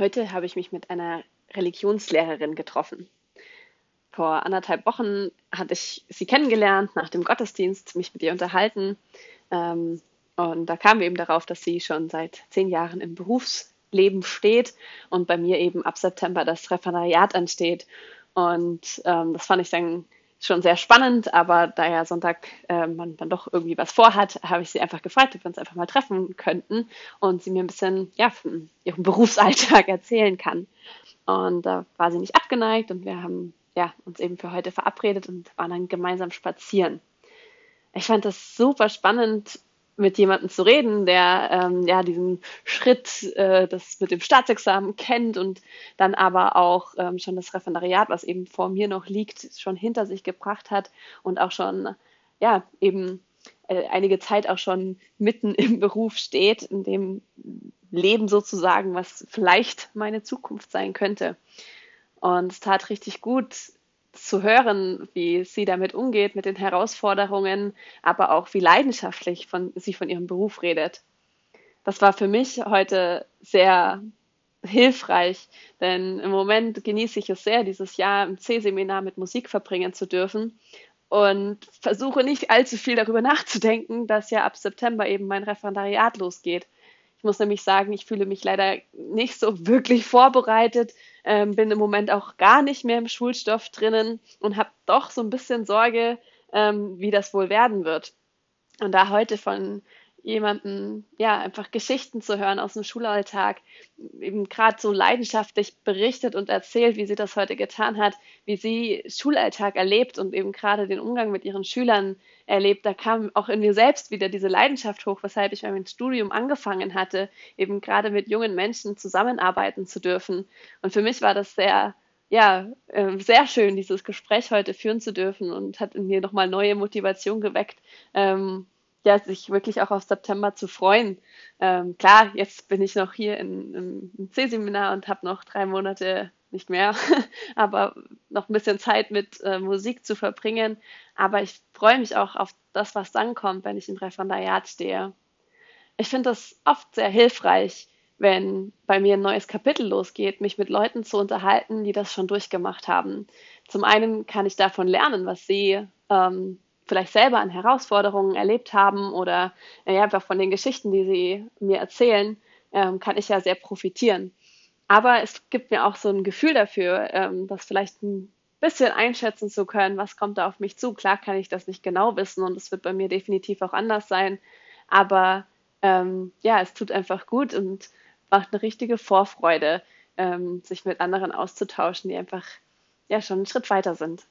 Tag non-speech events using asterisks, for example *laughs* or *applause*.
Heute habe ich mich mit einer Religionslehrerin getroffen. Vor anderthalb Wochen hatte ich sie kennengelernt, nach dem Gottesdienst mich mit ihr unterhalten. Ähm, und da kamen wir eben darauf, dass sie schon seit zehn Jahren im Berufsleben steht und bei mir eben ab September das Referendariat ansteht. Und ähm, das fand ich dann schon sehr spannend, aber da ja Sonntag äh, man dann doch irgendwie was vorhat, habe ich sie einfach gefragt, ob wir uns einfach mal treffen könnten und sie mir ein bisschen ja, von ihrem Berufsalltag erzählen kann. Und da war sie nicht abgeneigt und wir haben ja, uns eben für heute verabredet und waren dann gemeinsam spazieren. Ich fand das super spannend, mit jemandem zu reden, der ähm, ja diesen Schritt, äh, das mit dem Staatsexamen kennt und dann aber auch ähm, schon das Referendariat, was eben vor mir noch liegt, schon hinter sich gebracht hat und auch schon ja eben äh, einige Zeit auch schon mitten im Beruf steht, in dem Leben sozusagen, was vielleicht meine Zukunft sein könnte. Und es tat richtig gut, zu hören, wie sie damit umgeht, mit den Herausforderungen, aber auch wie leidenschaftlich von, sie von ihrem Beruf redet. Das war für mich heute sehr hilfreich, denn im Moment genieße ich es sehr, dieses Jahr im C-Seminar mit Musik verbringen zu dürfen und versuche nicht allzu viel darüber nachzudenken, dass ja ab September eben mein Referendariat losgeht. Ich muss nämlich sagen, ich fühle mich leider nicht so wirklich vorbereitet, ähm, bin im Moment auch gar nicht mehr im Schulstoff drinnen und habe doch so ein bisschen Sorge, ähm, wie das wohl werden wird. Und da heute von jemanden, ja, einfach Geschichten zu hören aus dem Schulalltag, eben gerade so leidenschaftlich berichtet und erzählt, wie sie das heute getan hat, wie sie Schulalltag erlebt und eben gerade den Umgang mit ihren Schülern erlebt. Da kam auch in mir selbst wieder diese Leidenschaft hoch, weshalb ich mein Studium angefangen hatte, eben gerade mit jungen Menschen zusammenarbeiten zu dürfen. Und für mich war das sehr, ja, äh, sehr schön, dieses Gespräch heute führen zu dürfen und hat in mir nochmal neue Motivation geweckt, ähm, ja, sich wirklich auch auf September zu freuen. Ähm, klar, jetzt bin ich noch hier in, im, C-Seminar und habe noch drei Monate, nicht mehr, *laughs* aber noch ein bisschen Zeit mit äh, Musik zu verbringen. Aber ich freue mich auch auf das, was dann kommt, wenn ich im Referendariat stehe. Ich finde das oft sehr hilfreich, wenn bei mir ein neues Kapitel losgeht, mich mit Leuten zu unterhalten, die das schon durchgemacht haben. Zum einen kann ich davon lernen, was sie ähm, vielleicht selber an Herausforderungen erlebt haben oder äh, ja, einfach von den Geschichten, die sie mir erzählen, ähm, kann ich ja sehr profitieren. Aber es gibt mir auch so ein Gefühl dafür, ähm, das vielleicht ein bisschen einschätzen zu können, was kommt da auf mich zu. Klar kann ich das nicht genau wissen und es wird bei mir definitiv auch anders sein. Aber ähm, ja, es tut einfach gut und macht eine richtige Vorfreude, ähm, sich mit anderen auszutauschen, die einfach ja schon einen Schritt weiter sind.